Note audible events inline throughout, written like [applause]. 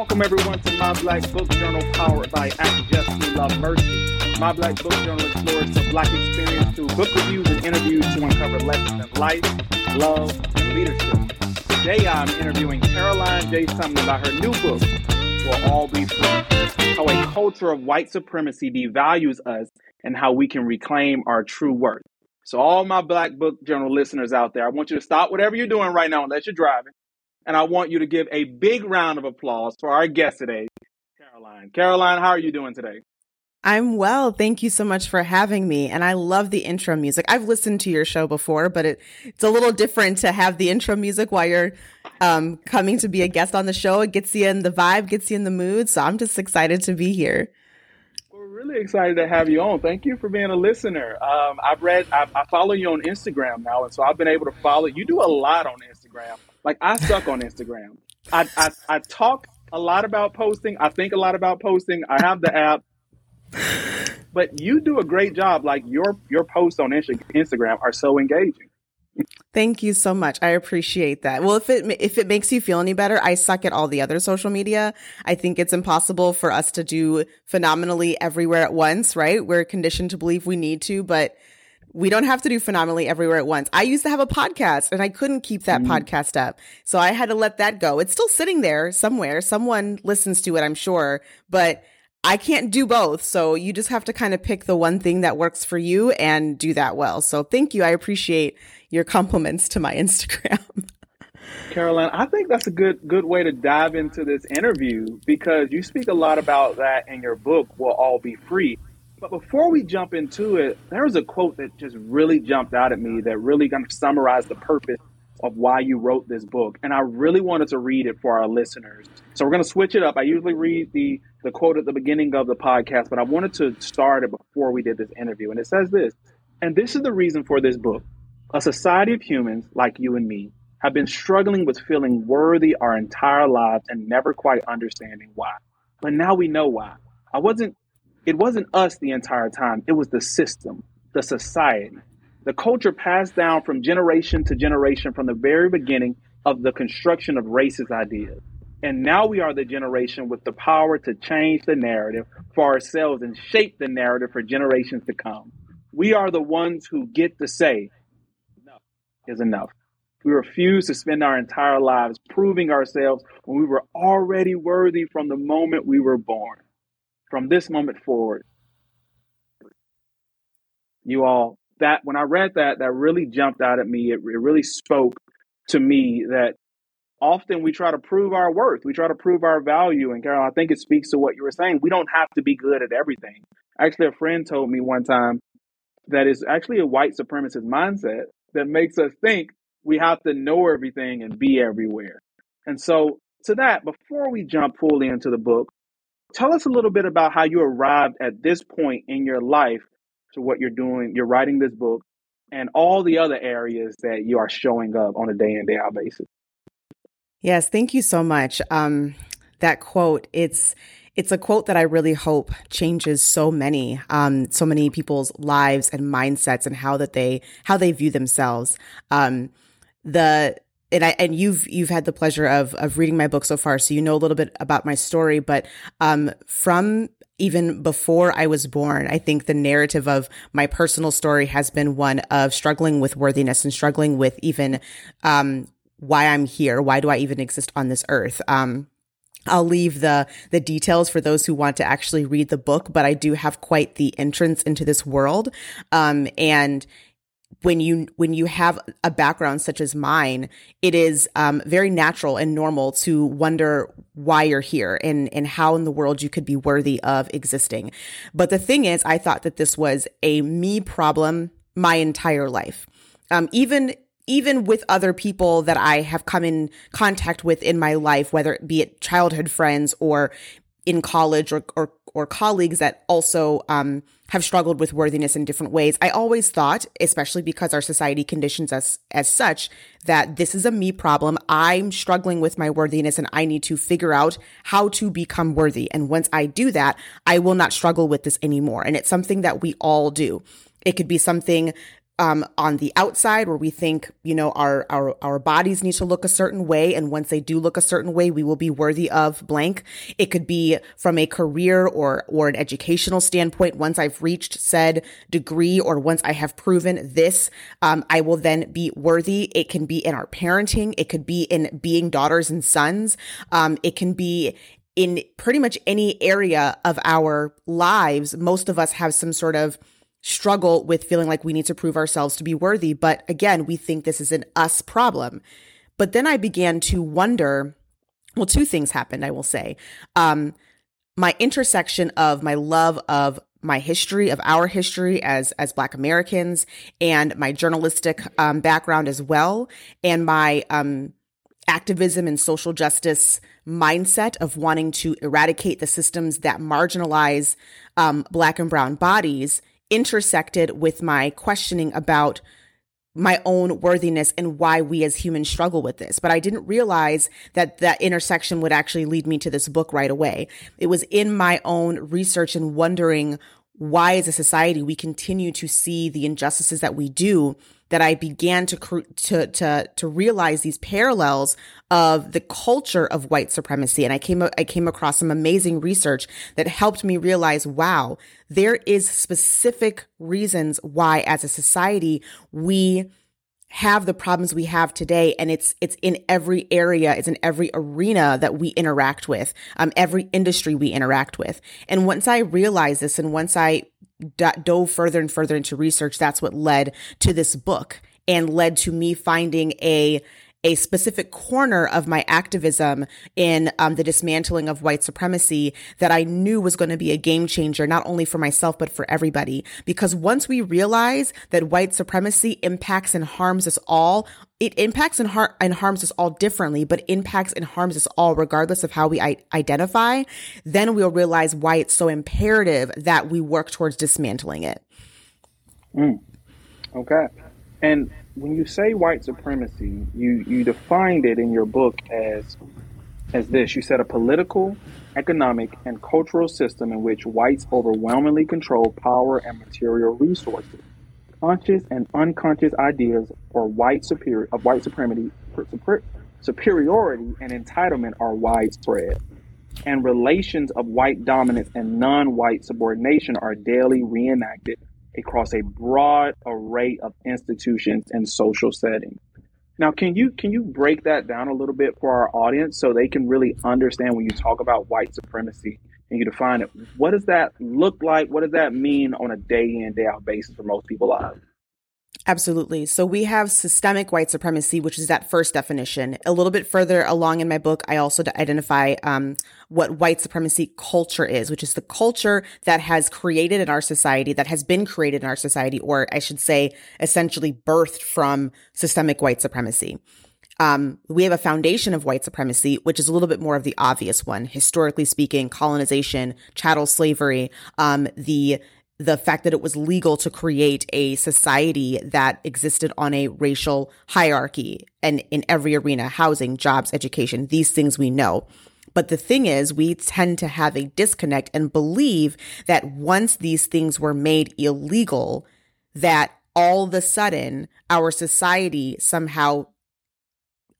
Welcome everyone to My Black Book Journal, powered by Act Justly Love Mercy. My Black Book Journal explores the Black experience through book reviews and interviews to uncover lessons in life, love, and leadership. Today I'm interviewing Caroline J. Sumlin about her new book, We'll All Be Free: How a Culture of White Supremacy Devalues Us and How We Can Reclaim Our True Worth. So, all my Black Book Journal listeners out there, I want you to stop whatever you're doing right now unless you're driving and I want you to give a big round of applause for our guest today, Caroline. Caroline, how are you doing today? I'm well. Thank you so much for having me. And I love the intro music. I've listened to your show before, but it, it's a little different to have the intro music while you're um, coming to be a guest on the show. It gets you in the vibe, gets you in the mood. So I'm just excited to be here. We're really excited to have you on. Thank you for being a listener. Um, I've read, I, I follow you on Instagram now, and so I've been able to follow. You do a lot on Instagram. Like I suck on Instagram. I, I I talk a lot about posting. I think a lot about posting. I have the app, but you do a great job. Like your your posts on Instagram are so engaging. Thank you so much. I appreciate that. Well, if it if it makes you feel any better, I suck at all the other social media. I think it's impossible for us to do phenomenally everywhere at once, right? We're conditioned to believe we need to, but we don't have to do phenomenally everywhere at once. I used to have a podcast and I couldn't keep that mm. podcast up. So I had to let that go. It's still sitting there somewhere. Someone listens to it, I'm sure, but I can't do both. So you just have to kind of pick the one thing that works for you and do that well. So thank you. I appreciate your compliments to my [laughs] Instagram. Caroline, I think that's a good good way to dive into this interview because you speak a lot about that in your book, We'll All Be Free. But before we jump into it, there was a quote that just really jumped out at me that really kind of summarized the purpose of why you wrote this book. And I really wanted to read it for our listeners. So we're going to switch it up. I usually read the, the quote at the beginning of the podcast, but I wanted to start it before we did this interview. And it says this, and this is the reason for this book. A society of humans like you and me have been struggling with feeling worthy our entire lives and never quite understanding why. But now we know why. I wasn't it wasn't us the entire time, it was the system, the society, the culture passed down from generation to generation from the very beginning of the construction of racist ideas. And now we are the generation with the power to change the narrative for ourselves and shape the narrative for generations to come. We are the ones who get to say, enough is enough. We refuse to spend our entire lives proving ourselves when we were already worthy from the moment we were born from this moment forward, you all, that when I read that, that really jumped out at me. It, it really spoke to me that often we try to prove our worth, we try to prove our value. And Carol, I think it speaks to what you were saying. We don't have to be good at everything. Actually, a friend told me one time that is actually a white supremacist mindset that makes us think we have to know everything and be everywhere. And so, to that, before we jump fully into the book, Tell us a little bit about how you arrived at this point in your life to what you're doing. You're writing this book and all the other areas that you are showing up on a day in, day out basis. Yes, thank you so much. Um, that quote, it's it's a quote that I really hope changes so many, um, so many people's lives and mindsets and how that they how they view themselves. Um, the and I and you've you've had the pleasure of of reading my book so far, so you know a little bit about my story. But um, from even before I was born, I think the narrative of my personal story has been one of struggling with worthiness and struggling with even um, why I'm here. Why do I even exist on this earth? Um, I'll leave the the details for those who want to actually read the book, but I do have quite the entrance into this world. Um, and when you when you have a background such as mine, it is um, very natural and normal to wonder why you're here and and how in the world you could be worthy of existing. But the thing is, I thought that this was a me problem my entire life. Um, even even with other people that I have come in contact with in my life, whether it be it childhood friends or in college or or, or colleagues that also um, have struggled with worthiness in different ways. I always thought, especially because our society conditions us as such, that this is a me problem. I'm struggling with my worthiness and I need to figure out how to become worthy. And once I do that, I will not struggle with this anymore. And it's something that we all do. It could be something um, on the outside where we think, you know, our, our, our bodies need to look a certain way. And once they do look a certain way, we will be worthy of blank. It could be from a career or, or an educational standpoint. Once I've reached said degree or once I have proven this, um, I will then be worthy. It can be in our parenting. It could be in being daughters and sons. Um, it can be in pretty much any area of our lives. Most of us have some sort of struggle with feeling like we need to prove ourselves to be worthy. But again, we think this is an us problem. But then I began to wonder well, two things happened, I will say. Um, my intersection of my love of my history of our history as as black americans and my journalistic um, background as well and my um, activism and social justice mindset of wanting to eradicate the systems that marginalize um, black and brown bodies intersected with my questioning about my own worthiness and why we as humans struggle with this. But I didn't realize that that intersection would actually lead me to this book right away. It was in my own research and wondering why as a society we continue to see the injustices that we do that I began to to to to realize these parallels of the culture of white supremacy. And I came I came across some amazing research that helped me realize wow there is specific reasons why as a society we have the problems we have today and it's it's in every area it's in every arena that we interact with um every industry we interact with. And once i realized this and once i d- dove further and further into research that's what led to this book and led to me finding a a specific corner of my activism in um, the dismantling of white supremacy that I knew was going to be a game changer, not only for myself, but for everybody. Because once we realize that white supremacy impacts and harms us all, it impacts and, har- and harms us all differently, but impacts and harms us all regardless of how we I- identify, then we'll realize why it's so imperative that we work towards dismantling it. Mm. Okay. And when you say white supremacy, you you defined it in your book as as this. You said a political, economic, and cultural system in which whites overwhelmingly control power and material resources. Conscious and unconscious ideas or white superior of white supremacy, superiority and entitlement are widespread, and relations of white dominance and non-white subordination are daily reenacted across a broad array of institutions and social settings. Now, can you can you break that down a little bit for our audience so they can really understand when you talk about white supremacy and you define it? What does that look like? What does that mean on a day in day out basis for most people lives? Absolutely. So we have systemic white supremacy, which is that first definition. A little bit further along in my book, I also identify um, what white supremacy culture is, which is the culture that has created in our society, that has been created in our society, or I should say, essentially birthed from systemic white supremacy. Um, we have a foundation of white supremacy, which is a little bit more of the obvious one. Historically speaking, colonization, chattel slavery, um, the the fact that it was legal to create a society that existed on a racial hierarchy and in every arena housing, jobs, education, these things we know. But the thing is, we tend to have a disconnect and believe that once these things were made illegal, that all of a sudden our society somehow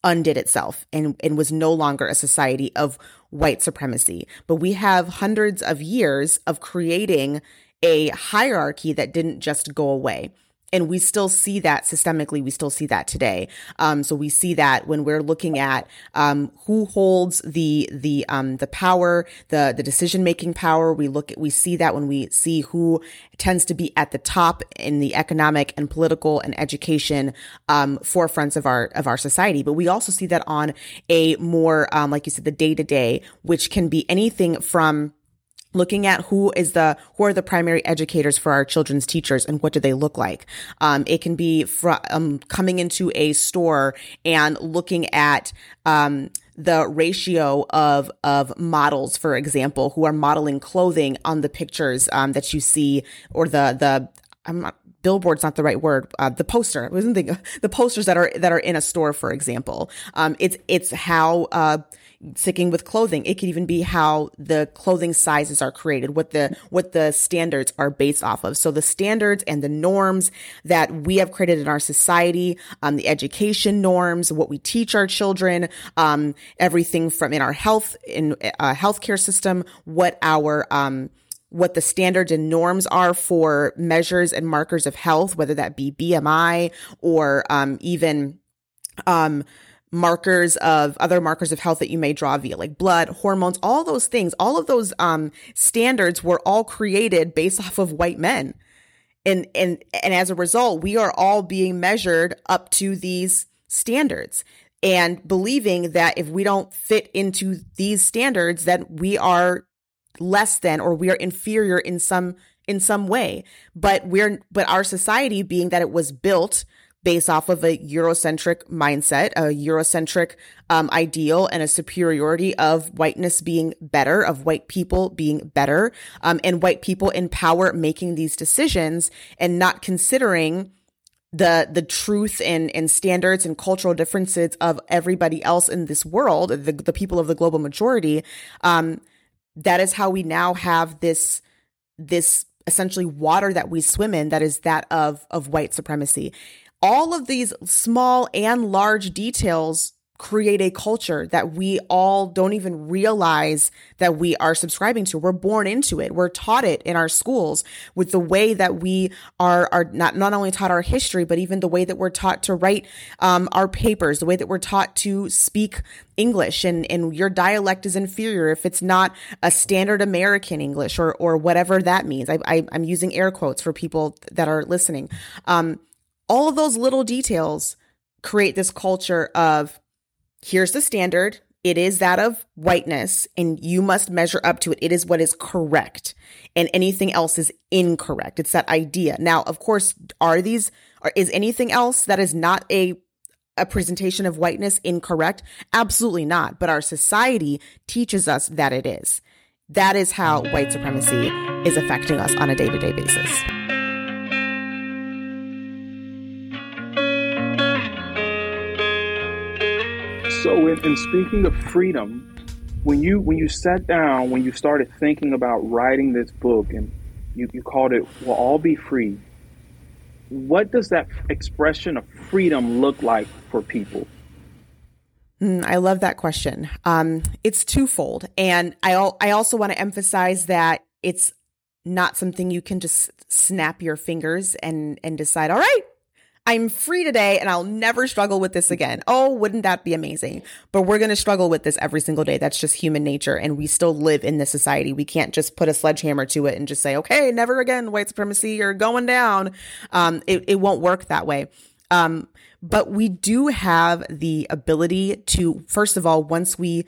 undid itself and, and was no longer a society of white supremacy. But we have hundreds of years of creating a hierarchy that didn't just go away. And we still see that systemically. We still see that today. Um, so we see that when we're looking at um, who holds the the um, the power, the the decision making power. We look at we see that when we see who tends to be at the top in the economic and political and education um, forefronts of our of our society. But we also see that on a more um, like you said, the day to day, which can be anything from looking at who is the who are the primary educators for our children's teachers and what do they look like um, it can be from um, coming into a store and looking at um, the ratio of of models for example who are modeling clothing on the pictures um, that you see or the the I'm not billboard's not the right word. Uh, the poster, wasn't thinking [laughs] the posters that are that are in a store, for example. Um, it's it's how uh, sticking with clothing, it could even be how the clothing sizes are created, what the what the standards are based off of. So the standards and the norms that we have created in our society, um, the education norms, what we teach our children, um, everything from in our health in uh, healthcare system, what our um, what the standards and norms are for measures and markers of health, whether that be BMI or um, even um, markers of other markers of health that you may draw via like blood, hormones, all those things, all of those um, standards were all created based off of white men. And, and, and as a result, we are all being measured up to these standards and believing that if we don't fit into these standards, that we are less than or we are inferior in some in some way but we're but our society being that it was built based off of a eurocentric mindset a eurocentric um, ideal and a superiority of whiteness being better of white people being better um, and white people in power making these decisions and not considering the the truth and and standards and cultural differences of everybody else in this world the, the people of the global majority um that is how we now have this this essentially water that we swim in that is that of of white supremacy all of these small and large details create a culture that we all don't even realize that we are subscribing to. We're born into it. We're taught it in our schools with the way that we are, are not, not only taught our history, but even the way that we're taught to write um, our papers, the way that we're taught to speak English and, and your dialect is inferior if it's not a standard American English or, or whatever that means. I, I, am using air quotes for people that are listening. Um, all of those little details create this culture of here's the standard. It is that of whiteness, and you must measure up to it. It is what is correct, and anything else is incorrect. It's that idea. Now, of course, are these, or is anything else that is not a a presentation of whiteness incorrect? Absolutely not. But our society teaches us that it is. That is how white supremacy is affecting us on a day to day basis. So, in, in speaking of freedom, when you when you sat down, when you started thinking about writing this book, and you, you called it "We'll All Be Free," what does that expression of freedom look like for people? Mm, I love that question. Um, it's twofold, and I al- I also want to emphasize that it's not something you can just snap your fingers and and decide. All right, I'm free today and I'll never struggle with this again. Oh, wouldn't that be amazing? But we're going to struggle with this every single day. That's just human nature. And we still live in this society. We can't just put a sledgehammer to it and just say, okay, never again, white supremacy, you're going down. Um, it, it won't work that way. Um, but we do have the ability to, first of all, once we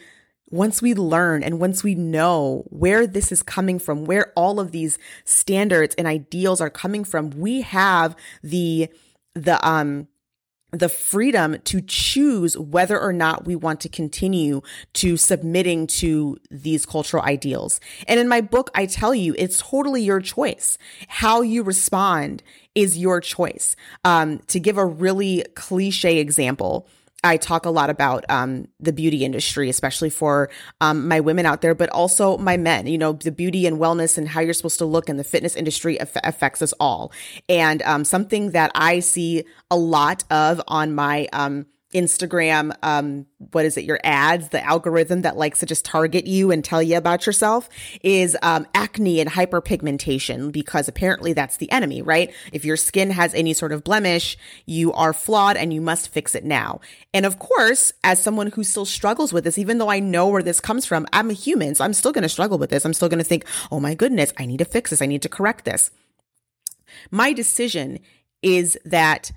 once we learn and once we know where this is coming from, where all of these standards and ideals are coming from, we have the the um the freedom to choose whether or not we want to continue to submitting to these cultural ideals. And in my book, I tell you, it's totally your choice. How you respond is your choice. Um, to give a really cliche example, I talk a lot about um, the beauty industry, especially for um, my women out there, but also my men. You know, the beauty and wellness and how you're supposed to look in the fitness industry aff- affects us all. And um, something that I see a lot of on my um, Instagram, um, what is it, your ads, the algorithm that likes to just target you and tell you about yourself is um, acne and hyperpigmentation because apparently that's the enemy, right? If your skin has any sort of blemish, you are flawed and you must fix it now. And of course, as someone who still struggles with this, even though I know where this comes from, I'm a human, so I'm still going to struggle with this. I'm still going to think, oh my goodness, I need to fix this. I need to correct this. My decision is that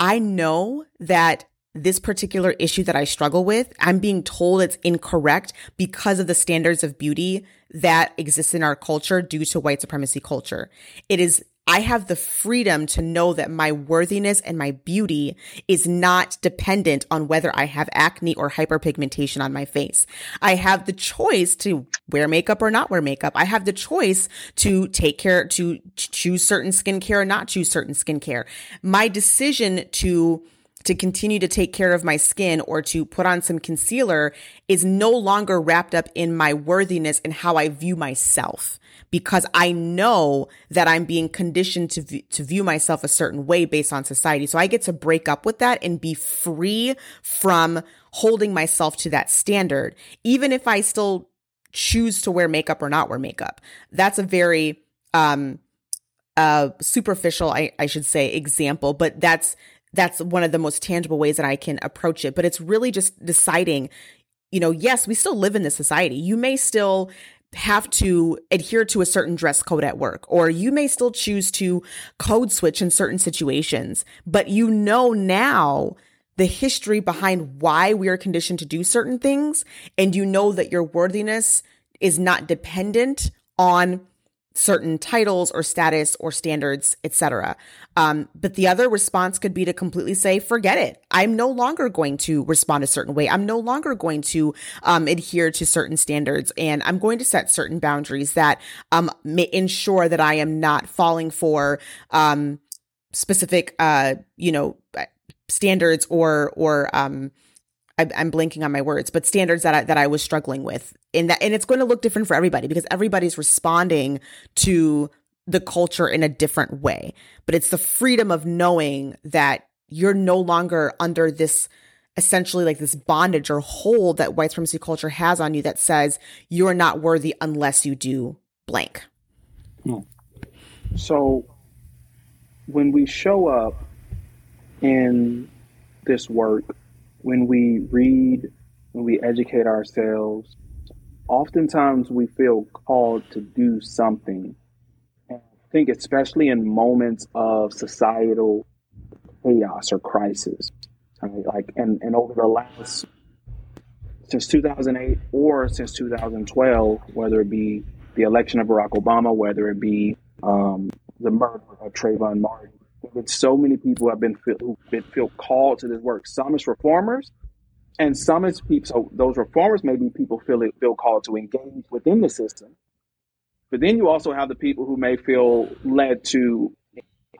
I know that this particular issue that I struggle with, I'm being told it's incorrect because of the standards of beauty that exist in our culture due to white supremacy culture. It is I have the freedom to know that my worthiness and my beauty is not dependent on whether I have acne or hyperpigmentation on my face. I have the choice to wear makeup or not wear makeup. I have the choice to take care, to choose certain skincare or not choose certain skincare. My decision to to continue to take care of my skin or to put on some concealer is no longer wrapped up in my worthiness and how I view myself because I know that I'm being conditioned to, v- to view myself a certain way based on society. So I get to break up with that and be free from holding myself to that standard, even if I still choose to wear makeup or not wear makeup. That's a very, um, uh, superficial, I, I should say, example, but that's, that's one of the most tangible ways that I can approach it. But it's really just deciding, you know, yes, we still live in this society. You may still have to adhere to a certain dress code at work, or you may still choose to code switch in certain situations, but you know now the history behind why we are conditioned to do certain things. And you know that your worthiness is not dependent on certain titles or status or standards, etc. Um, but the other response could be to completely say, forget it. I'm no longer going to respond a certain way. I'm no longer going to um, adhere to certain standards and I'm going to set certain boundaries that um, ensure that I am not falling for um, specific, uh, you know, standards or, or, um, I, am blanking on my words, but standards that I, that I was struggling with in that, and it's going to look different for everybody because everybody's responding to the culture in a different way. But it's the freedom of knowing that you're no longer under this essentially like this bondage or hold that white supremacy culture has on you that says you're not worthy unless you do blank. Hmm. So when we show up in this work when we read, when we educate ourselves, oftentimes we feel called to do something. And I think, especially in moments of societal chaos or crisis, right? like, and, and over the last, since 2008 or since 2012, whether it be the election of Barack Obama, whether it be um, the murder of Trayvon Martin, with so many people have been feel, who've been feel called to this work. Some as reformers, and some as people. So those reformers may be people feel feel called to engage within the system. But then you also have the people who may feel led to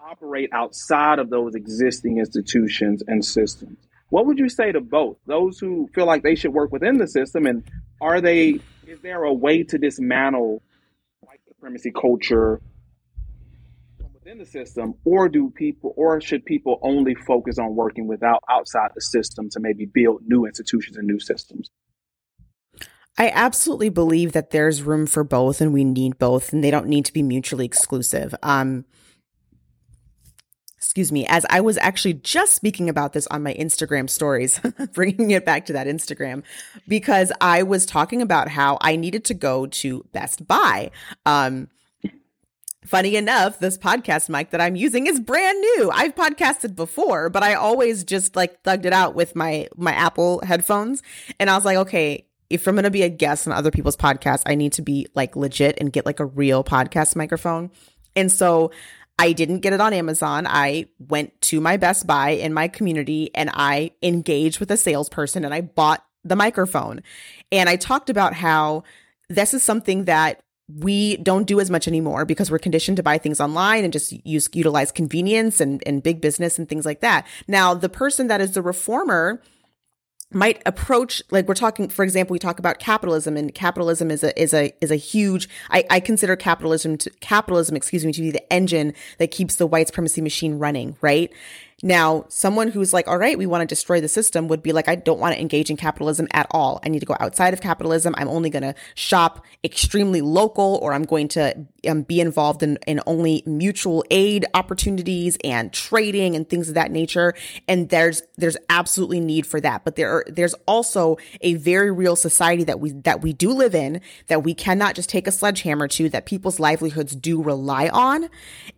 operate outside of those existing institutions and systems. What would you say to both those who feel like they should work within the system, and are they? Is there a way to dismantle white supremacy culture within the system, or do people, or should people only focus on working without outside the system to maybe build new institutions and new systems? I absolutely believe that there's room for both, and we need both, and they don't need to be mutually exclusive. Um, excuse me, as I was actually just speaking about this on my Instagram stories, [laughs] bringing it back to that Instagram, because I was talking about how I needed to go to Best Buy. Um, Funny enough, this podcast mic that I'm using is brand new. I've podcasted before, but I always just like thugged it out with my my Apple headphones. And I was like, okay, if I'm going to be a guest on other people's podcasts, I need to be like legit and get like a real podcast microphone. And so I didn't get it on Amazon. I went to my Best Buy in my community and I engaged with a salesperson and I bought the microphone. And I talked about how this is something that we don't do as much anymore because we're conditioned to buy things online and just use utilize convenience and, and big business and things like that. Now, the person that is the reformer might approach like we're talking for example we talk about capitalism and capitalism is a is a is a huge i, I consider capitalism to capitalism excuse me to be the engine that keeps the white supremacy machine running right now, someone who's like, all right, we want to destroy the system would be like, I don't want to engage in capitalism at all. I need to go outside of capitalism. I'm only going to shop extremely local or I'm going to um, be involved in, in only mutual aid opportunities and trading and things of that nature. And there's, there's absolutely need for that. But there are, there's also a very real society that we, that we do live in that we cannot just take a sledgehammer to that people's livelihoods do rely on.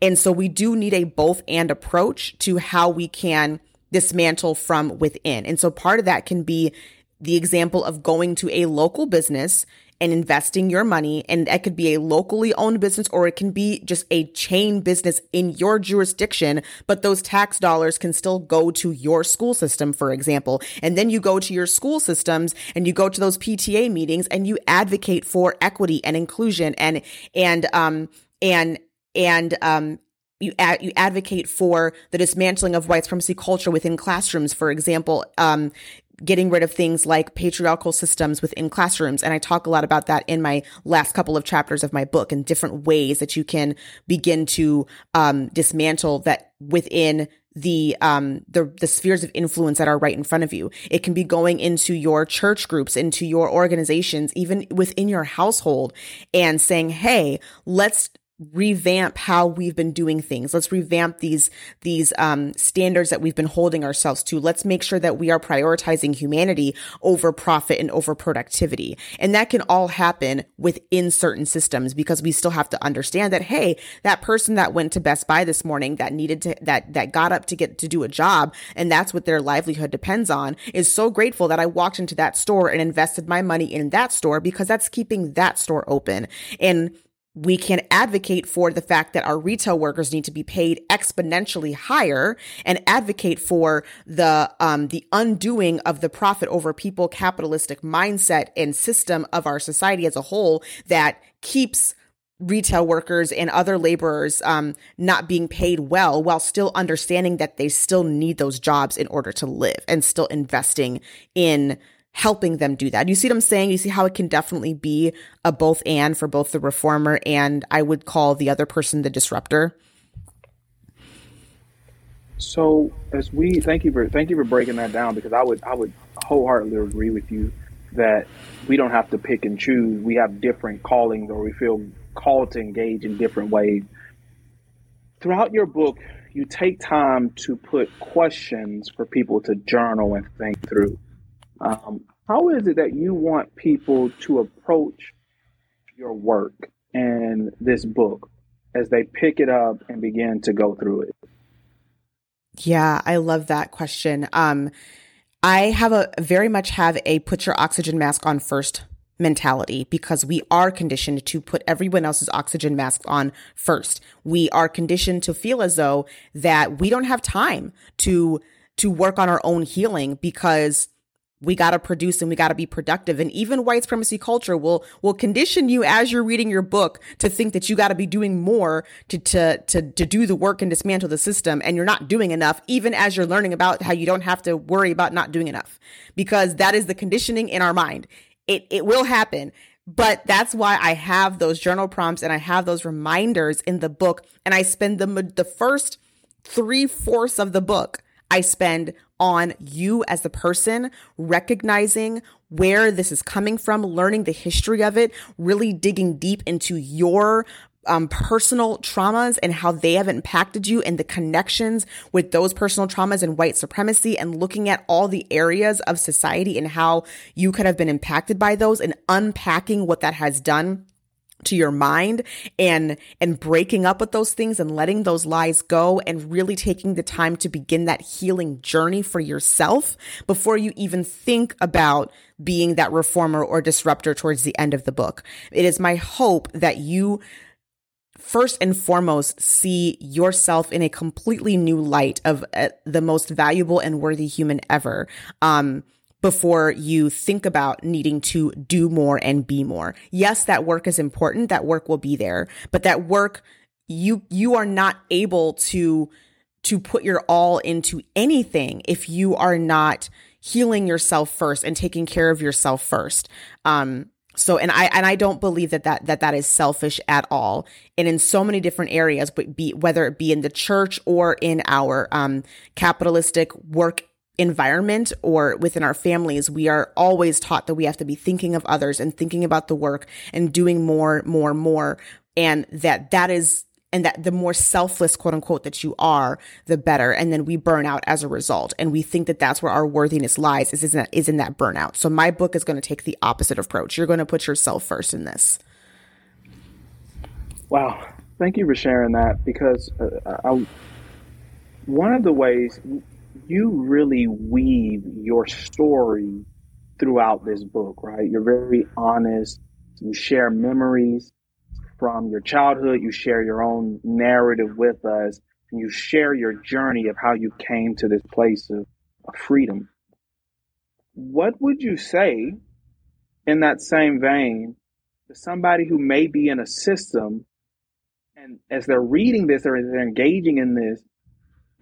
And so we do need a both and approach to how we can dismantle from within. And so part of that can be the example of going to a local business and investing your money. And that could be a locally owned business or it can be just a chain business in your jurisdiction, but those tax dollars can still go to your school system, for example. And then you go to your school systems and you go to those PTA meetings and you advocate for equity and inclusion and, and, um, and, and, um, you ad- you advocate for the dismantling of white supremacy culture within classrooms. For example, um, getting rid of things like patriarchal systems within classrooms. And I talk a lot about that in my last couple of chapters of my book and different ways that you can begin to um, dismantle that within the um the the spheres of influence that are right in front of you. It can be going into your church groups, into your organizations, even within your household and saying, "Hey, let's revamp how we've been doing things. Let's revamp these these um, standards that we've been holding ourselves to. Let's make sure that we are prioritizing humanity over profit and over productivity. And that can all happen within certain systems because we still have to understand that hey, that person that went to Best Buy this morning that needed to that that got up to get to do a job and that's what their livelihood depends on is so grateful that I walked into that store and invested my money in that store because that's keeping that store open. And we can advocate for the fact that our retail workers need to be paid exponentially higher and advocate for the um, the undoing of the profit over people capitalistic mindset and system of our society as a whole that keeps retail workers and other laborers um, not being paid well while still understanding that they still need those jobs in order to live and still investing in helping them do that. You see what I'm saying? You see how it can definitely be a both and for both the reformer and I would call the other person the disruptor. So as we thank you for thank you for breaking that down because I would I would wholeheartedly agree with you that we don't have to pick and choose. We have different callings or we feel called to engage in different ways. Throughout your book, you take time to put questions for people to journal and think through. Um, how is it that you want people to approach your work and this book as they pick it up and begin to go through it? Yeah, I love that question. Um, I have a very much have a put your oxygen mask on first mentality because we are conditioned to put everyone else's oxygen mask on first. We are conditioned to feel as though that we don't have time to to work on our own healing because we got to produce and we got to be productive. And even white supremacy culture will will condition you as you're reading your book to think that you got to be doing more to, to to to do the work and dismantle the system. And you're not doing enough even as you're learning about how you don't have to worry about not doing enough. Because that is the conditioning in our mind. It it will happen. But that's why I have those journal prompts and I have those reminders in the book. And I spend the the first three fourths of the book I spend on you as the person, recognizing where this is coming from, learning the history of it, really digging deep into your um, personal traumas and how they have impacted you and the connections with those personal traumas and white supremacy and looking at all the areas of society and how you could have been impacted by those and unpacking what that has done to your mind and and breaking up with those things and letting those lies go and really taking the time to begin that healing journey for yourself before you even think about being that reformer or disruptor towards the end of the book. It is my hope that you first and foremost see yourself in a completely new light of uh, the most valuable and worthy human ever. Um, before you think about needing to do more and be more. Yes, that work is important. That work will be there, but that work, you, you are not able to, to put your all into anything if you are not healing yourself first and taking care of yourself first. Um, so and i and i don't believe that that that that is selfish at all and in so many different areas but be whether it be in the church or in our um capitalistic work environment or within our families, we are always taught that we have to be thinking of others and thinking about the work and doing more, more, more. And that that is, and that the more selfless, quote unquote, that you are, the better. And then we burn out as a result. And we think that that's where our worthiness lies is, in, that, is in that burnout. So my book is going to take the opposite approach. You're going to put yourself first in this. Wow. Thank you for sharing that because uh, I, one of the ways you really weave your story throughout this book, right? You're very honest. You share memories from your childhood. You share your own narrative with us. And you share your journey of how you came to this place of, of freedom. What would you say in that same vein to somebody who may be in a system And as they're reading this or as they're engaging in this,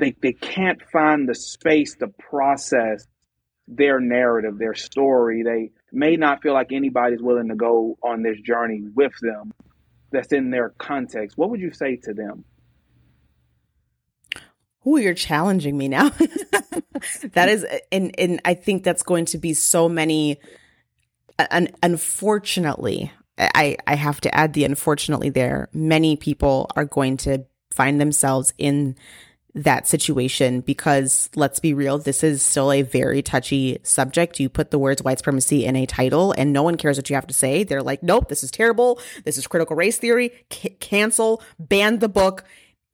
they, they can't find the space to process their narrative, their story. They may not feel like anybody's willing to go on this journey with them that's in their context. What would you say to them? Oh, you're challenging me now. [laughs] that is, and and I think that's going to be so many. Uh, un- unfortunately, I I have to add the unfortunately there. Many people are going to find themselves in that situation because let's be real, this is still a very touchy subject. You put the words white supremacy in a title and no one cares what you have to say. They're like, nope, this is terrible. This is critical race theory. C- cancel, ban the book.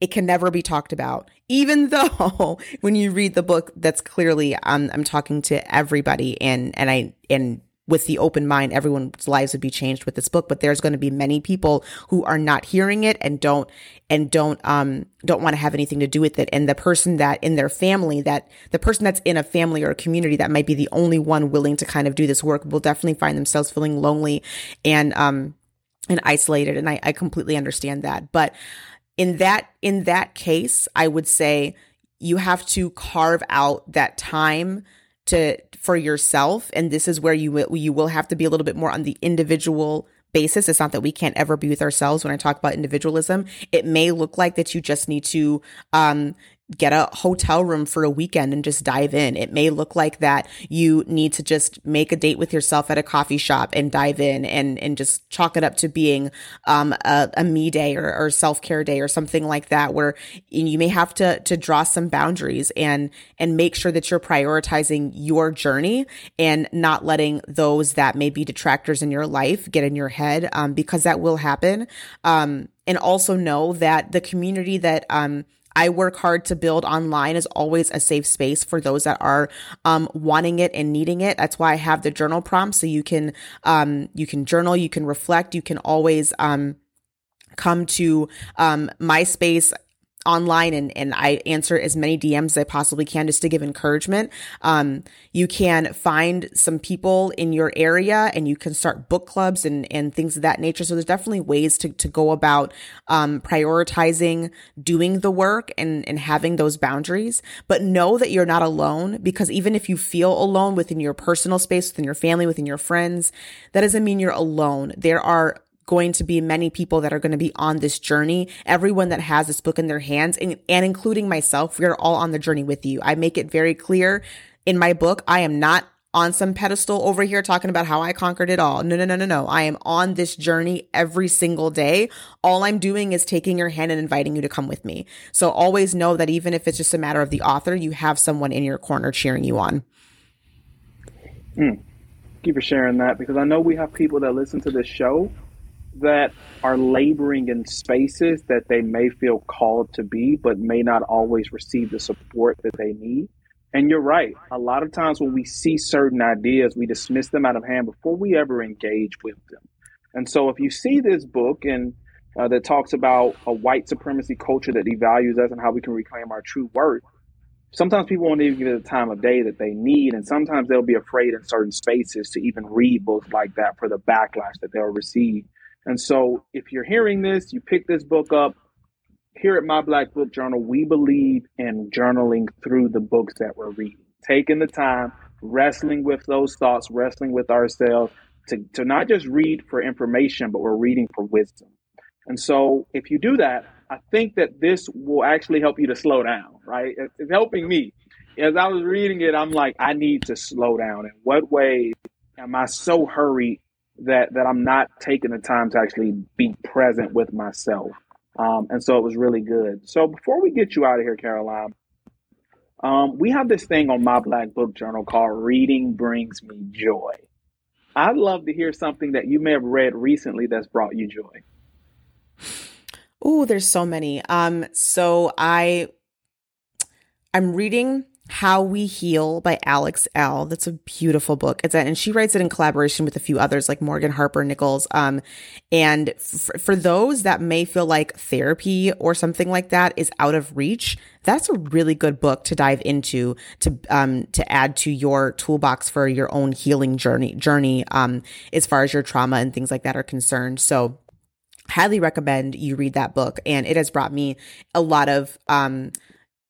It can never be talked about. Even [laughs] though when you read the book, that's clearly, um, I'm talking to everybody and, and I, and with the open mind, everyone's lives would be changed with this book. But there's going to be many people who are not hearing it and don't and don't um don't want to have anything to do with it. And the person that in their family that the person that's in a family or a community that might be the only one willing to kind of do this work will definitely find themselves feeling lonely and um and isolated. And I, I completely understand that. But in that in that case, I would say you have to carve out that time to for yourself and this is where you you will have to be a little bit more on the individual basis. It's not that we can't ever be with ourselves when i talk about individualism. It may look like that you just need to um get a hotel room for a weekend and just dive in. It may look like that you need to just make a date with yourself at a coffee shop and dive in and, and just chalk it up to being, um, a, a me day or, or self-care day or something like that, where you may have to, to draw some boundaries and, and make sure that you're prioritizing your journey and not letting those that may be detractors in your life get in your head, um, because that will happen. Um, and also know that the community that, um, I work hard to build online is always a safe space for those that are um, wanting it and needing it. That's why I have the journal prompt so you can um, you can journal, you can reflect, you can always um, come to um, my space online and, and I answer as many DMs as I possibly can just to give encouragement. Um, you can find some people in your area and you can start book clubs and, and things of that nature. So there's definitely ways to, to go about, um, prioritizing doing the work and, and having those boundaries, but know that you're not alone because even if you feel alone within your personal space, within your family, within your friends, that doesn't mean you're alone. There are going to be many people that are going to be on this journey. Everyone that has this book in their hands and, and including myself, we are all on the journey with you. I make it very clear in my book. I am not on some pedestal over here talking about how I conquered it all. No, no, no, no, no. I am on this journey every single day. All I'm doing is taking your hand and inviting you to come with me. So always know that even if it's just a matter of the author, you have someone in your corner cheering you on. Mm. Thank you for sharing that because I know we have people that listen to this show that are laboring in spaces that they may feel called to be, but may not always receive the support that they need. And you're right. A lot of times when we see certain ideas, we dismiss them out of hand before we ever engage with them. And so if you see this book and uh, that talks about a white supremacy culture that devalues us and how we can reclaim our true worth, sometimes people won't even give it the time of day that they need. And sometimes they'll be afraid in certain spaces to even read books like that for the backlash that they'll receive and so if you're hearing this, you pick this book up, here at My Black Book Journal, we believe in journaling through the books that we're reading, taking the time, wrestling with those thoughts, wrestling with ourselves to, to not just read for information, but we're reading for wisdom. And so if you do that, I think that this will actually help you to slow down, right? It's helping me. As I was reading it, I'm like, I need to slow down. In what way am I so hurried that that I'm not taking the time to actually be present with myself. Um, and so it was really good. So before we get you out of here, Caroline, um, we have this thing on my Black Book Journal called "Reading Brings Me Joy." I'd love to hear something that you may have read recently that's brought you joy. Oh, there's so many. Um, so I I'm reading how We Heal by Alex Elle That's a beautiful book. It's a, and she writes it in collaboration with a few others like Morgan Harper Nichols. Um, and f- for those that may feel like therapy or something like that is out of reach, that's a really good book to dive into to um to add to your toolbox for your own healing journey journey um as far as your trauma and things like that are concerned. So highly recommend you read that book. And it has brought me a lot of, um,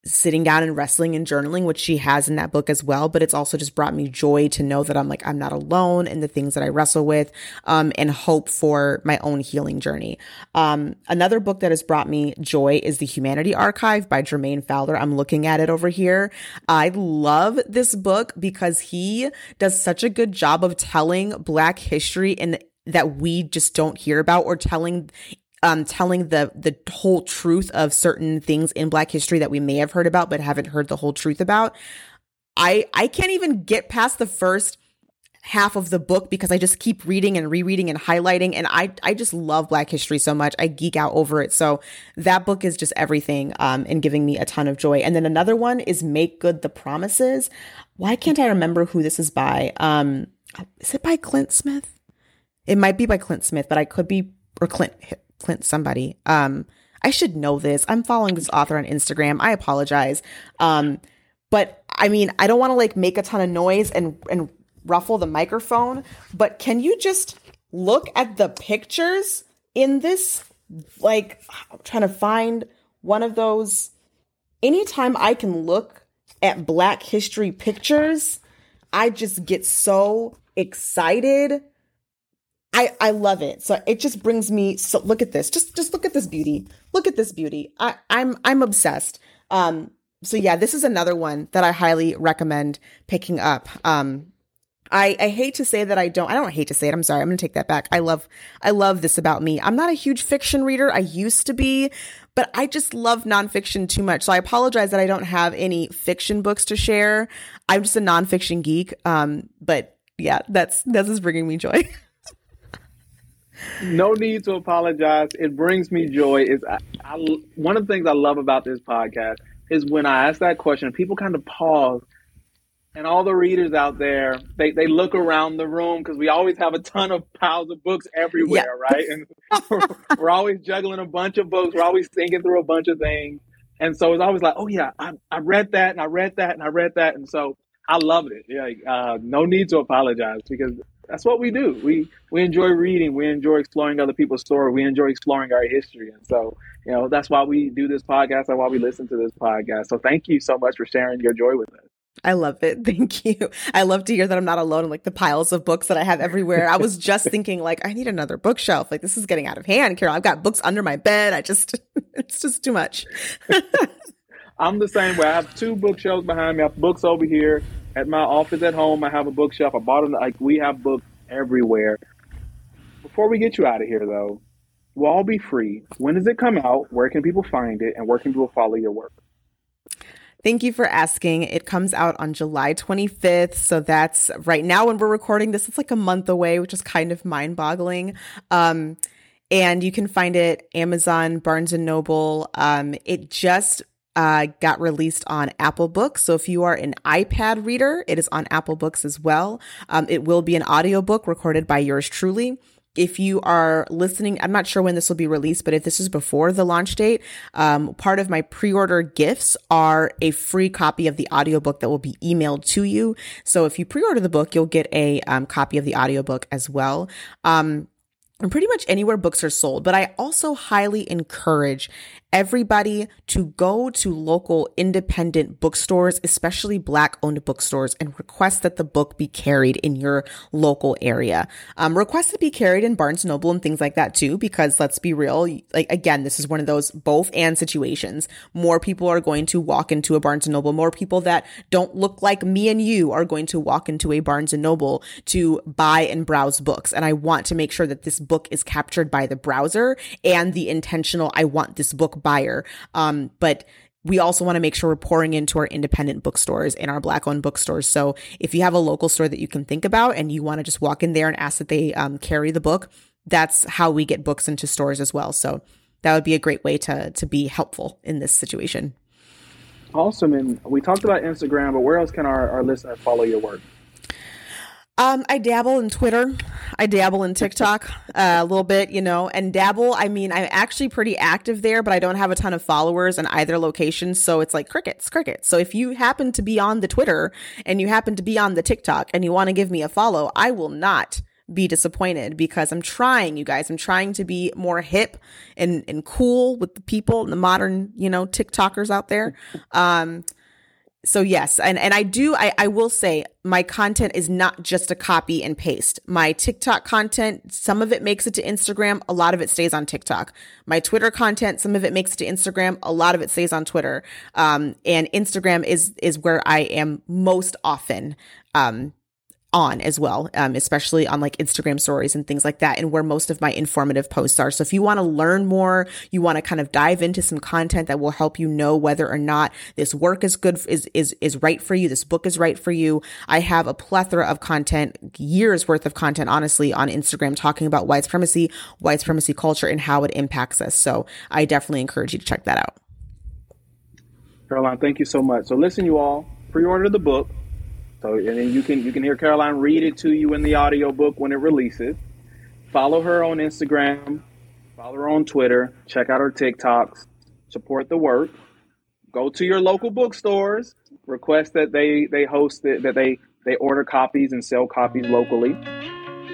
sitting down and wrestling and journaling, which she has in that book as well. But it's also just brought me joy to know that I'm like, I'm not alone in the things that I wrestle with, um, and hope for my own healing journey. Um, another book that has brought me joy is The Humanity Archive by Jermaine Fowler. I'm looking at it over here. I love this book because he does such a good job of telling Black history in that we just don't hear about or telling um, telling the the whole truth of certain things in Black history that we may have heard about but haven't heard the whole truth about. I I can't even get past the first half of the book because I just keep reading and rereading and highlighting and I I just love black history so much. I geek out over it. So that book is just everything um and giving me a ton of joy. And then another one is Make Good the Promises. Why can't I remember who this is by? Um is it by Clint Smith? It might be by Clint Smith, but I could be or Clint Clint somebody. Um, I should know this. I'm following this author on Instagram. I apologize. Um, but I mean, I don't want to like make a ton of noise and and ruffle the microphone, but can you just look at the pictures in this like I'm trying to find one of those anytime I can look at black history pictures, I just get so excited I I love it. So it just brings me so look at this. Just just look at this beauty. Look at this beauty. I I'm I'm obsessed. Um so yeah, this is another one that I highly recommend picking up. Um I, I hate to say that I don't I don't hate to say it. I'm sorry. I'm to take that back. I love I love this about me. I'm not a huge fiction reader. I used to be, but I just love nonfiction too much. So I apologize that I don't have any fiction books to share. I'm just a nonfiction geek. Um, but yeah, that's that's is bringing me joy. [laughs] no need to apologize. It brings me joy. Is I, I, one of the things I love about this podcast is when I ask that question, people kind of pause, and all the readers out there they, they look around the room because we always have a ton of piles of books everywhere, yeah. right? And we're, [laughs] we're, always juggling a bunch of books. We're always thinking through a bunch of things, and so it's always like, oh yeah, I, I read that and I read that and I read that, and so I loved it. Yeah, uh, no need to apologize because that's what we do. We we enjoy reading. We enjoy exploring other people's story. We enjoy exploring our history, and so you know that's why we do this podcast. and why we listen to this podcast. So thank you so much for sharing your joy with us. I love it. [laughs] Thank you. I love to hear that I'm not alone in like the piles of books that I have everywhere. I was just [laughs] thinking like I need another bookshelf. Like this is getting out of hand, Carol. I've got books under my bed. I just [laughs] it's just too much. I'm the same way. I have two bookshelves behind me. I have books over here at my office at home. I have a bookshelf. I bought them. Like we have books everywhere. Before we get you out of here, though, we'll all be free. When does it come out? Where can people find it? And where can people follow your work? Thank you for asking. It comes out on July 25th. So that's right now when we're recording this, it's like a month away, which is kind of mind boggling. Um, and you can find it Amazon, Barnes and Noble. Um, it just uh, got released on Apple Books. So if you are an iPad reader, it is on Apple Books as well. Um, it will be an audiobook recorded by yours truly. If you are listening, I'm not sure when this will be released, but if this is before the launch date, um, part of my pre-order gifts are a free copy of the audiobook that will be emailed to you. So if you pre-order the book, you'll get a um, copy of the audiobook as well. Um, and pretty much anywhere books are sold. But I also highly encourage everybody to go to local independent bookstores, especially black owned bookstores, and request that the book be carried in your local area. Um, request to be carried in Barnes Noble and things like that too, because let's be real, like again, this is one of those both and situations. More people are going to walk into a Barnes and Noble. More people that don't look like me and you are going to walk into a Barnes and Noble to buy and browse books. And I want to make sure that this book is captured by the browser and the intentional, I want this book buyer. Um, but we also want to make sure we're pouring into our independent bookstores and our black owned bookstores. So if you have a local store that you can think about and you want to just walk in there and ask that they um, carry the book, that's how we get books into stores as well. So that would be a great way to to be helpful in this situation. Awesome. And we talked about Instagram, but where else can our, our listeners follow your work? Um, I dabble in Twitter. I dabble in TikTok uh, a little bit, you know, and dabble. I mean, I'm actually pretty active there, but I don't have a ton of followers in either location. So it's like crickets, crickets. So if you happen to be on the Twitter and you happen to be on the TikTok and you want to give me a follow, I will not be disappointed because I'm trying, you guys. I'm trying to be more hip and, and cool with the people and the modern, you know, TikTokers out there. Um, so yes, and, and I do, I, I will say my content is not just a copy and paste. My TikTok content, some of it makes it to Instagram, a lot of it stays on TikTok. My Twitter content, some of it makes it to Instagram, a lot of it stays on Twitter. Um, and Instagram is, is where I am most often, um, on as well, um, especially on like Instagram stories and things like that, and where most of my informative posts are. So if you want to learn more, you want to kind of dive into some content that will help you know whether or not this work is good, is, is, is right for you. This book is right for you. I have a plethora of content, years worth of content, honestly, on Instagram talking about white supremacy, white supremacy culture, and how it impacts us. So I definitely encourage you to check that out. Caroline, thank you so much. So listen, you all, pre-order the book. So and then you can you can hear Caroline read it to you in the audiobook when it releases. Follow her on Instagram, follow her on Twitter, check out her TikToks, support the work. Go to your local bookstores, request that they they host it, that they they order copies and sell copies locally.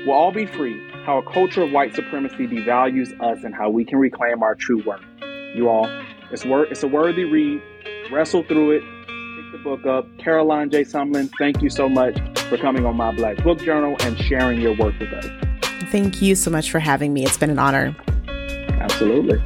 We'll all be free. How a culture of white supremacy devalues us and how we can reclaim our true worth. You all, it's worth it's a worthy read. Wrestle through it the book up. Caroline J. Sumlin, thank you so much for coming on My Black Book Journal and sharing your work with us. Thank you so much for having me. It's been an honor. Absolutely.